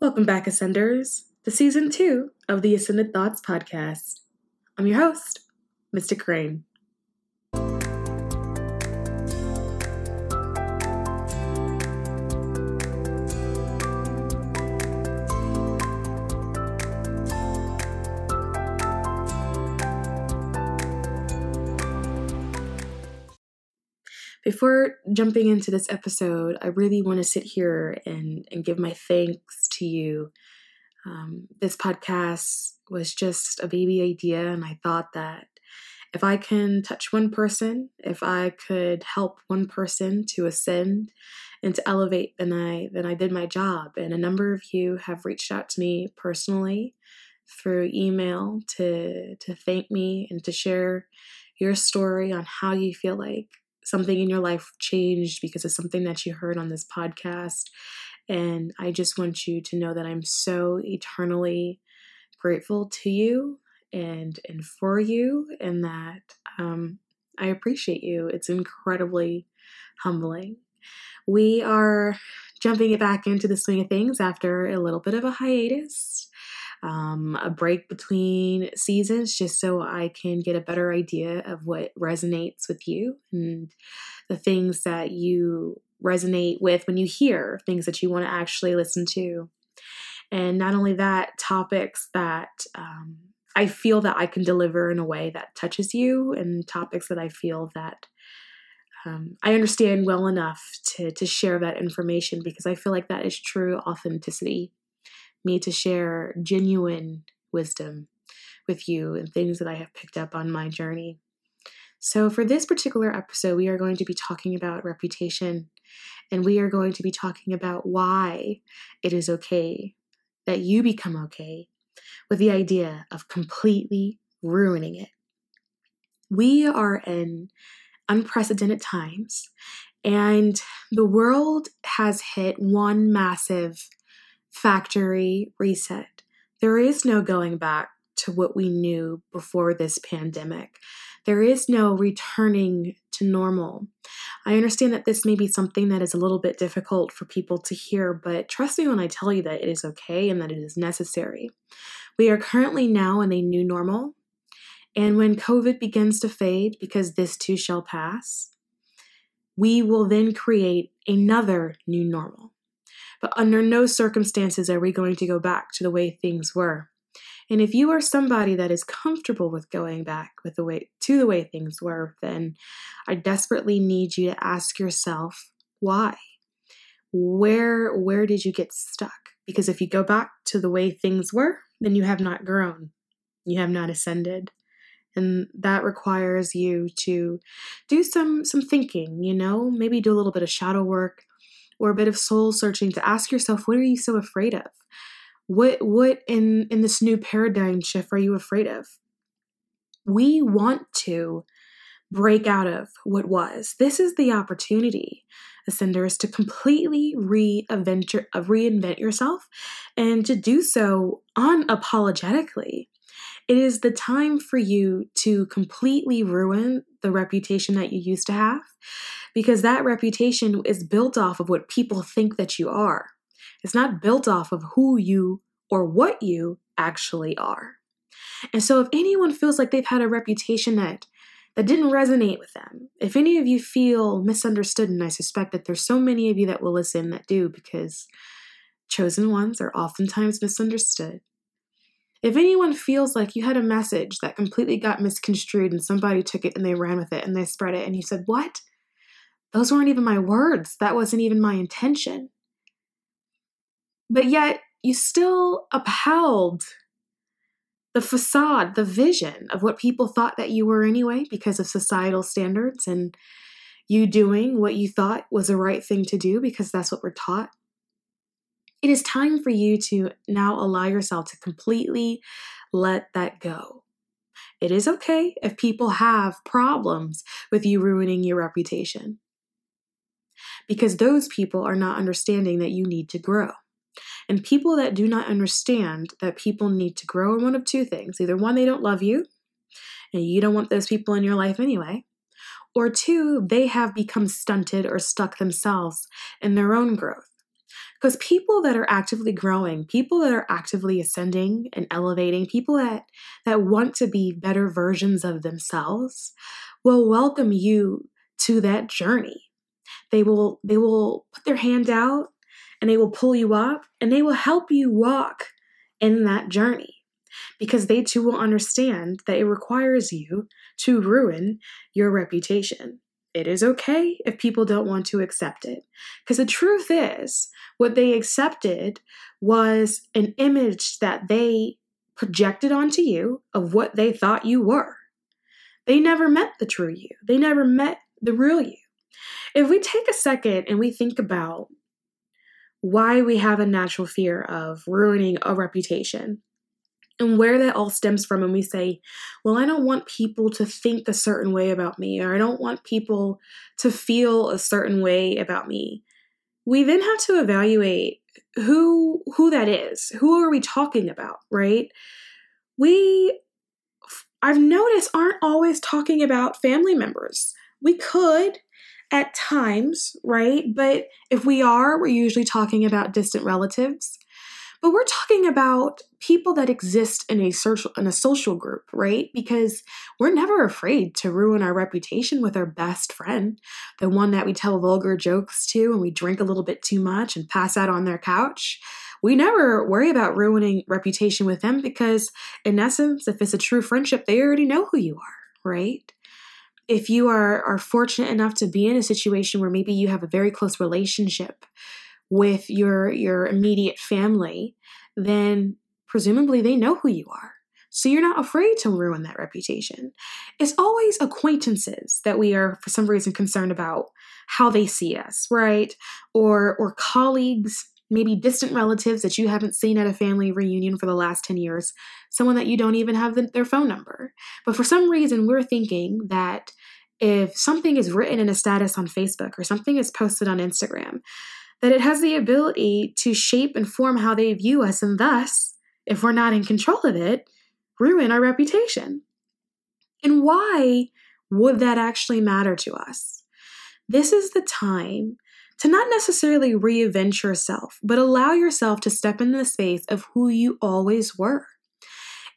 Welcome back, Ascenders, to season two of the Ascended Thoughts podcast. I'm your host, Mystic Crane. Before jumping into this episode, I really want to sit here and, and give my thanks to you. Um, this podcast was just a baby idea, and I thought that if I can touch one person, if I could help one person to ascend and to elevate, then I then I did my job. And a number of you have reached out to me personally through email to to thank me and to share your story on how you feel like something in your life changed because of something that you heard on this podcast. And I just want you to know that I'm so eternally grateful to you and and for you and that um, I appreciate you. It's incredibly humbling. We are jumping it back into the swing of things after a little bit of a hiatus um, a break between seasons just so I can get a better idea of what resonates with you and the things that you resonate with when you hear things that you want to actually listen to. And not only that, topics that um, I feel that I can deliver in a way that touches you, and topics that I feel that um, I understand well enough to, to share that information because I feel like that is true authenticity me to share genuine wisdom with you and things that I have picked up on my journey. So, for this particular episode, we are going to be talking about reputation and we are going to be talking about why it is okay that you become okay with the idea of completely ruining it. We are in unprecedented times, and the world has hit one massive factory reset. There is no going back to what we knew before this pandemic. There is no returning to normal. I understand that this may be something that is a little bit difficult for people to hear, but trust me when I tell you that it is okay and that it is necessary. We are currently now in a new normal, and when COVID begins to fade, because this too shall pass, we will then create another new normal. But under no circumstances are we going to go back to the way things were. And if you are somebody that is comfortable with going back with the way to the way things were, then I desperately need you to ask yourself why. Where where did you get stuck? Because if you go back to the way things were, then you have not grown. You have not ascended. And that requires you to do some some thinking, you know, maybe do a little bit of shadow work, or a bit of soul searching to ask yourself what are you so afraid of? What what in in this new paradigm shift are you afraid of? We want to break out of what was. This is the opportunity ascenders to completely reinvent, your, reinvent yourself and to do so unapologetically. It is the time for you to completely ruin the reputation that you used to have because that reputation is built off of what people think that you are. It's not built off of who you or what you actually are. And so if anyone feels like they've had a reputation that that didn't resonate with them, if any of you feel misunderstood, and I suspect that there's so many of you that will listen that do because chosen ones are oftentimes misunderstood. If anyone feels like you had a message that completely got misconstrued and somebody took it and they ran with it and they spread it and you said, What? Those weren't even my words. That wasn't even my intention. But yet, you still upheld the facade, the vision of what people thought that you were anyway because of societal standards and you doing what you thought was the right thing to do because that's what we're taught. It is time for you to now allow yourself to completely let that go. It is okay if people have problems with you ruining your reputation because those people are not understanding that you need to grow. And people that do not understand that people need to grow are one of two things either one, they don't love you, and you don't want those people in your life anyway, or two, they have become stunted or stuck themselves in their own growth. Because people that are actively growing, people that are actively ascending and elevating, people that, that want to be better versions of themselves will welcome you to that journey. They will they will put their hand out and they will pull you up and they will help you walk in that journey because they too will understand that it requires you to ruin your reputation. It is okay if people don't want to accept it. Because the truth is, what they accepted was an image that they projected onto you of what they thought you were. They never met the true you, they never met the real you. If we take a second and we think about why we have a natural fear of ruining a reputation, and where that all stems from and we say well i don't want people to think a certain way about me or i don't want people to feel a certain way about me we then have to evaluate who who that is. Who are we talking about right? We i've noticed aren't always talking about family members. We could at times right but if we are we're usually talking about distant relatives but we're talking about people that exist in a social in a social group, right? Because we're never afraid to ruin our reputation with our best friend, the one that we tell vulgar jokes to and we drink a little bit too much and pass out on their couch. We never worry about ruining reputation with them because in essence, if it's a true friendship, they already know who you are, right? If you are are fortunate enough to be in a situation where maybe you have a very close relationship with your your immediate family, then presumably they know who you are. So you're not afraid to ruin that reputation. It's always acquaintances that we are for some reason concerned about how they see us, right? Or or colleagues, maybe distant relatives that you haven't seen at a family reunion for the last 10 years, someone that you don't even have the, their phone number. But for some reason we're thinking that if something is written in a status on Facebook or something is posted on Instagram, that it has the ability to shape and form how they view us, and thus, if we're not in control of it, ruin our reputation. And why would that actually matter to us? This is the time to not necessarily reinvent yourself, but allow yourself to step into the space of who you always were.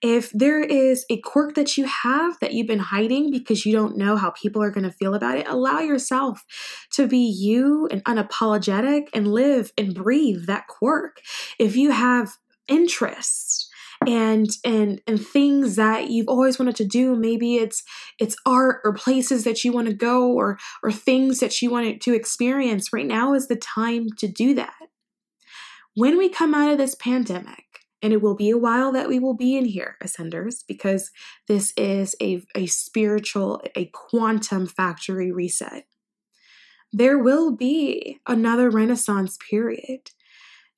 If there is a quirk that you have that you've been hiding because you don't know how people are going to feel about it, allow yourself to be you and unapologetic and live and breathe that quirk. If you have interests and and and things that you've always wanted to do maybe it's it's art or places that you want to go or or things that you want to experience right now is the time to do that when we come out of this pandemic and it will be a while that we will be in here, Ascenders, because this is a, a spiritual, a quantum factory reset. There will be another Renaissance period.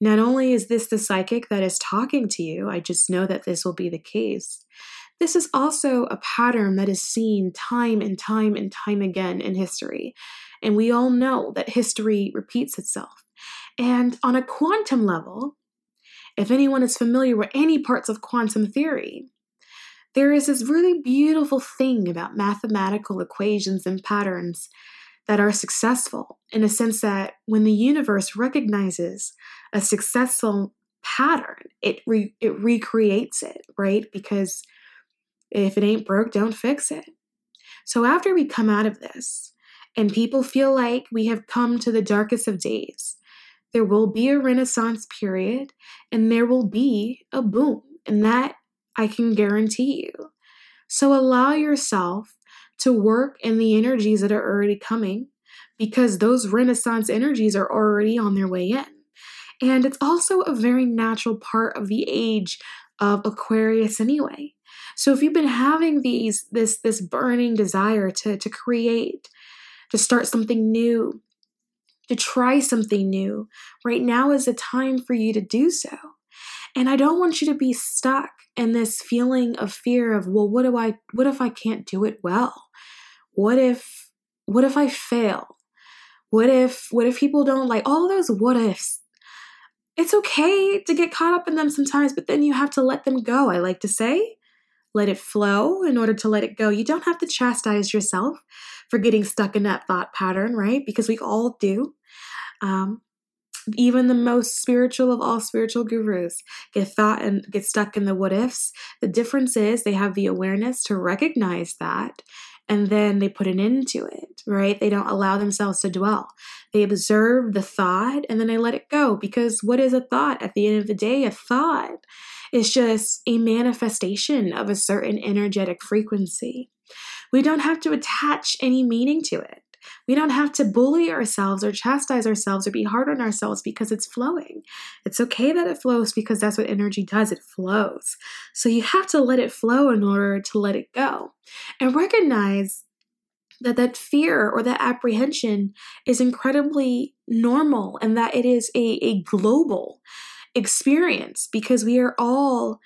Not only is this the psychic that is talking to you, I just know that this will be the case. This is also a pattern that is seen time and time and time again in history. And we all know that history repeats itself. And on a quantum level, if anyone is familiar with any parts of quantum theory, there is this really beautiful thing about mathematical equations and patterns that are successful in a sense that when the universe recognizes a successful pattern, it re- it recreates it, right? Because if it ain't broke, don't fix it. So after we come out of this and people feel like we have come to the darkest of days, there will be a renaissance period and there will be a boom. And that I can guarantee you. So allow yourself to work in the energies that are already coming because those renaissance energies are already on their way in. And it's also a very natural part of the age of Aquarius anyway. So if you've been having these this this burning desire to to create, to start something new, to try something new. Right now is the time for you to do so. And I don't want you to be stuck in this feeling of fear of, well, what do I what if I can't do it well? What if what if I fail? What if what if people don't like all those what ifs? It's okay to get caught up in them sometimes, but then you have to let them go. I like to say, let it flow in order to let it go. You don't have to chastise yourself for getting stuck in that thought pattern, right? Because we all do. Um, even the most spiritual of all spiritual gurus get thought and get stuck in the what ifs. The difference is they have the awareness to recognize that and then they put an end to it, right? They don't allow themselves to dwell. They observe the thought and then they let it go because what is a thought? At the end of the day, a thought is just a manifestation of a certain energetic frequency. We don't have to attach any meaning to it. We don't have to bully ourselves or chastise ourselves or be hard on ourselves because it's flowing. It's okay that it flows because that's what energy does, it flows. So you have to let it flow in order to let it go. And recognize that that fear or that apprehension is incredibly normal and that it is a, a global experience because we are all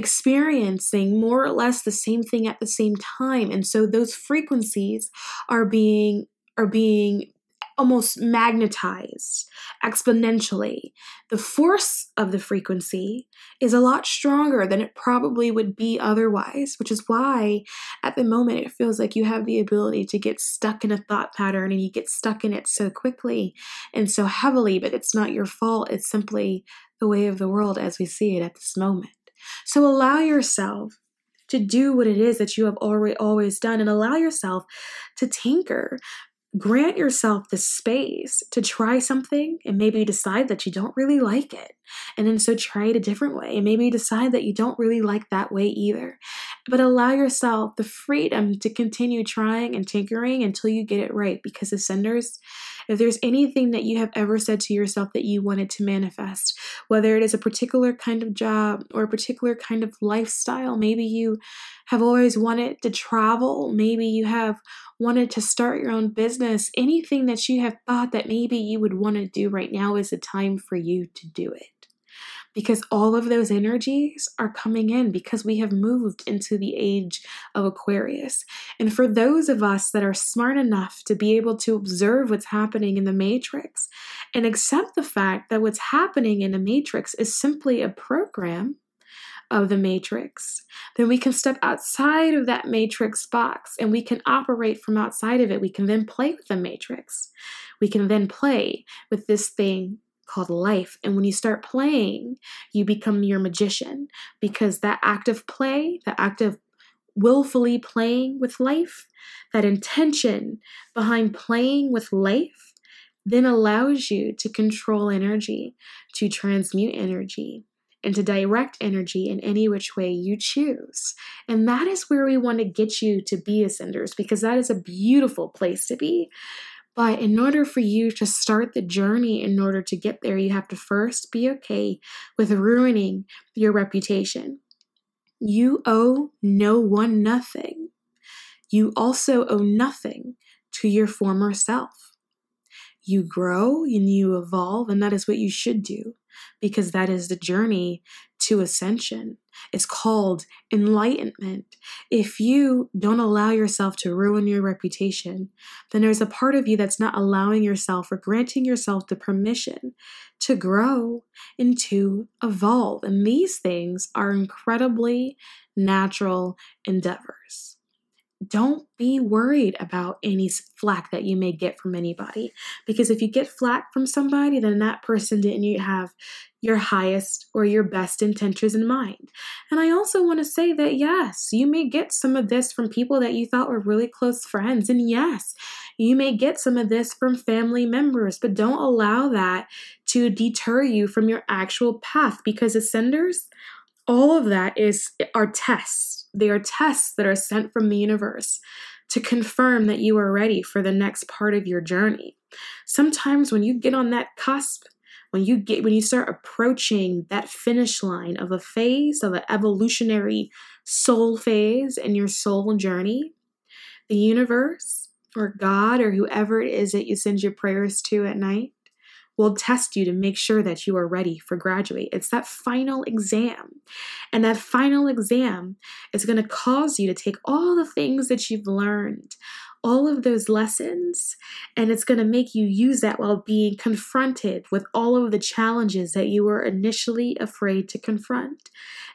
experiencing more or less the same thing at the same time and so those frequencies are being are being almost magnetized exponentially. The force of the frequency is a lot stronger than it probably would be otherwise, which is why at the moment it feels like you have the ability to get stuck in a thought pattern and you get stuck in it so quickly and so heavily, but it's not your fault. It's simply the way of the world as we see it at this moment. So allow yourself to do what it is that you have already always done and allow yourself to tinker grant yourself the space to try something and maybe decide that you don't really like it. And then so try it a different way and maybe decide that you don't really like that way either. But allow yourself the freedom to continue trying and tinkering until you get it right because ascenders, if there's anything that you have ever said to yourself that you wanted to manifest, whether it is a particular kind of job or a particular kind of lifestyle, maybe you have always wanted to travel, maybe you have wanted to start your own business, anything that you have thought that maybe you would want to do right now is the time for you to do it. Because all of those energies are coming in because we have moved into the age of Aquarius. And for those of us that are smart enough to be able to observe what's happening in the matrix and accept the fact that what's happening in the matrix is simply a program of the matrix, then we can step outside of that matrix box and we can operate from outside of it. We can then play with the matrix. We can then play with this thing called life. And when you start playing, you become your magician because that act of play, the act of willfully playing with life, that intention behind playing with life, then allows you to control energy, to transmute energy, and to direct energy in any which way you choose. And that is where we want to get you to be ascenders because that is a beautiful place to be. But in order for you to start the journey, in order to get there, you have to first be okay with ruining your reputation. You owe no one nothing. You also owe nothing to your former self. You grow and you evolve, and that is what you should do because that is the journey to ascension. It's called enlightenment. If you don't allow yourself to ruin your reputation, then there's a part of you that's not allowing yourself or granting yourself the permission to grow and to evolve. And these things are incredibly natural endeavors don't be worried about any flack that you may get from anybody. Because if you get flack from somebody, then that person didn't have your highest or your best intentions in mind. And I also want to say that yes, you may get some of this from people that you thought were really close friends. And yes, you may get some of this from family members, but don't allow that to deter you from your actual path because ascenders, all of that is our tests they are tests that are sent from the universe to confirm that you are ready for the next part of your journey. Sometimes when you get on that cusp, when you get when you start approaching that finish line of a phase of an evolutionary soul phase in your soul journey, the universe or God or whoever it is that you send your prayers to at night will test you to make sure that you are ready for graduate. It's that final exam. And that final exam is going to cause you to take all the things that you've learned, all of those lessons, and it's going to make you use that while being confronted with all of the challenges that you were initially afraid to confront.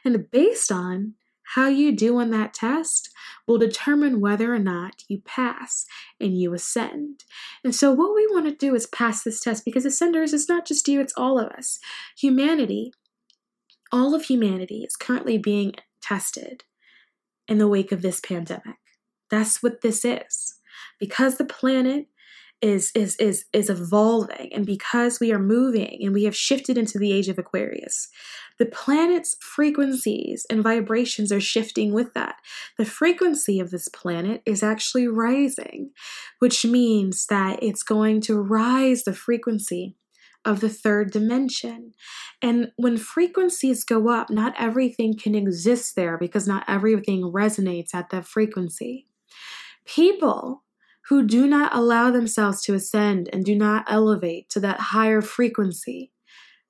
And based on how you do on that test will determine whether or not you pass and you ascend. And so, what we want to do is pass this test because ascenders is not just you, it's all of us. Humanity, all of humanity is currently being tested in the wake of this pandemic. That's what this is. Because the planet is is is is evolving and because we are moving and we have shifted into the age of Aquarius the planet's frequencies and vibrations are shifting with that the frequency of this planet is actually rising which means that it's going to rise the frequency of the third dimension. And when frequencies go up, not everything can exist there because not everything resonates at that frequency. People who do not allow themselves to ascend and do not elevate to that higher frequency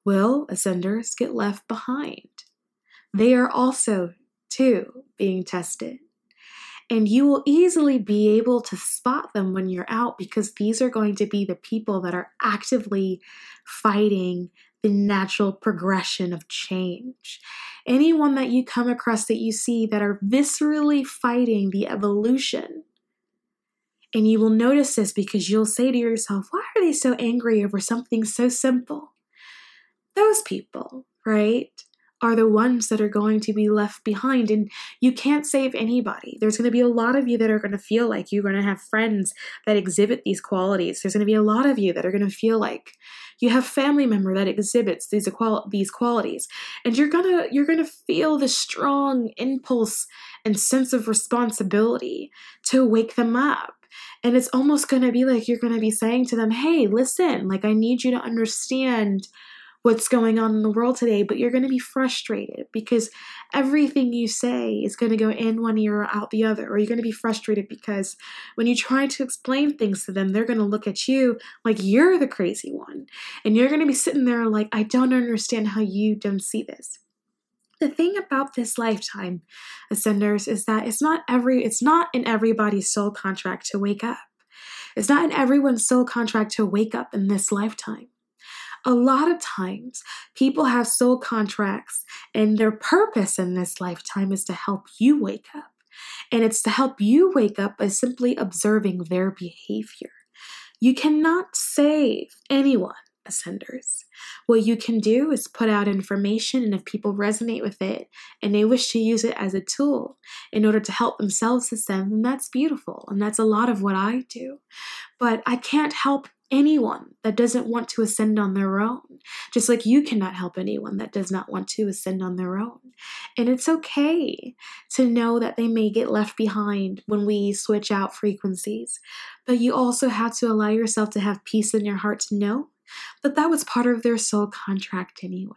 will, ascenders, get left behind. They are also, too, being tested. And you will easily be able to spot them when you're out because these are going to be the people that are actively fighting the natural progression of change. Anyone that you come across that you see that are viscerally fighting the evolution and you will notice this because you'll say to yourself, why are they so angry over something so simple? Those people, right, are the ones that are going to be left behind. And you can't save anybody. There's going to be a lot of you that are going to feel like you're going to have friends that exhibit these qualities. There's going to be a lot of you that are going to feel like you have family member that exhibits these these qualities and you're gonna you're gonna feel the strong impulse and sense of responsibility to wake them up and it's almost going to be like you're going to be saying to them, hey, listen, like I need you to understand what's going on in the world today, but you're going to be frustrated because everything you say is going to go in one ear or out the other. Or you're going to be frustrated because when you try to explain things to them, they're going to look at you like you're the crazy one. And you're going to be sitting there like, I don't understand how you don't see this the thing about this lifetime ascenders is that it's not every it's not in everybody's soul contract to wake up. It's not in everyone's soul contract to wake up in this lifetime. A lot of times people have soul contracts and their purpose in this lifetime is to help you wake up. And it's to help you wake up by simply observing their behavior. You cannot save anyone ascenders. What you can do is put out information, and if people resonate with it and they wish to use it as a tool in order to help themselves ascend, then that's beautiful. And that's a lot of what I do. But I can't help anyone that doesn't want to ascend on their own, just like you cannot help anyone that does not want to ascend on their own. And it's okay to know that they may get left behind when we switch out frequencies, but you also have to allow yourself to have peace in your heart to know that that was part of their soul contract anyway.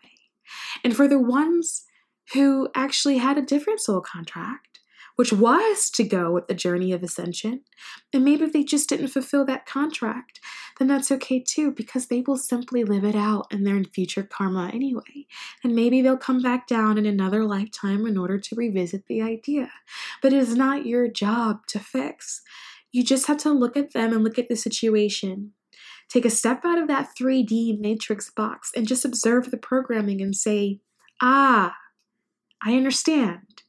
And for the ones who actually had a different soul contract, which was to go with the journey of ascension, and maybe if they just didn't fulfill that contract, then that's okay too, because they will simply live it out in their future karma anyway. And maybe they'll come back down in another lifetime in order to revisit the idea. But it is not your job to fix. You just have to look at them and look at the situation Take a step out of that 3D matrix box and just observe the programming and say, ah, I understand.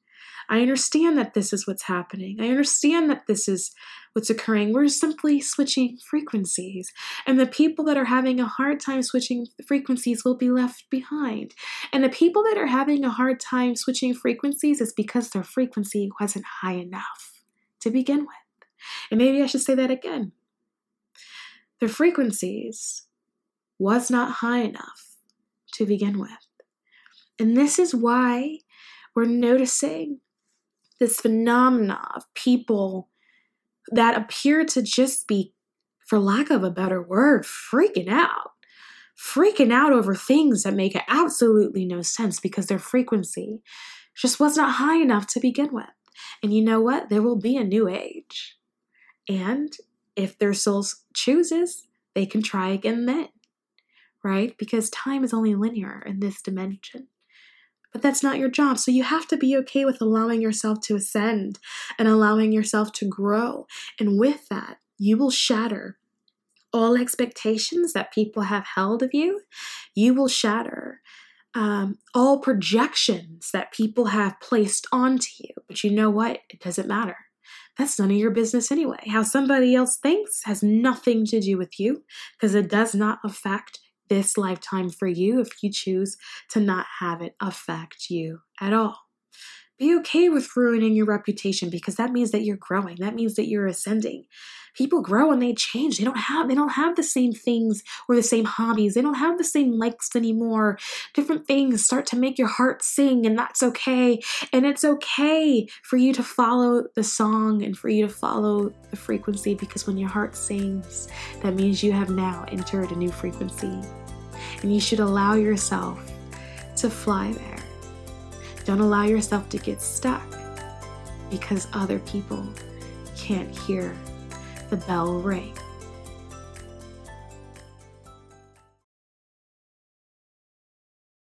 I understand that this is what's happening. I understand that this is what's occurring. We're simply switching frequencies. And the people that are having a hard time switching frequencies will be left behind. And the people that are having a hard time switching frequencies is because their frequency wasn't high enough to begin with. And maybe I should say that again the frequencies was not high enough to begin with. And this is why we're noticing this phenomena of people that appear to just be, for lack of a better word, freaking out. Freaking out over things that make absolutely no sense because their frequency just was not high enough to begin with. And you know what? There will be a new age. And if their souls chooses, they can try again then, right? Because time is only linear in this dimension. But that's not your job. So you have to be okay with allowing yourself to ascend and allowing yourself to grow. And with that, you will shatter all expectations that people have held of you. You will shatter um, all projections that people have placed onto you. But you know what? It doesn't matter that's none of your business anyway. How somebody else thinks has nothing to do with you because it does not affect this lifetime for you if you choose to not have it affect you at all. Be okay with ruining your reputation because that means that you're growing. That means that you're ascending. People grow and they change. They don't have they don't have the same things or the same hobbies. They don't have the same likes anymore. Different things start to make your heart sing and that's okay. And it's okay for you to follow the song and for you to follow the frequency because when your heart sings, that means you have now entered a new frequency. And you should allow yourself to fly there. Don't allow yourself to get stuck because other people can't hear the bell ring.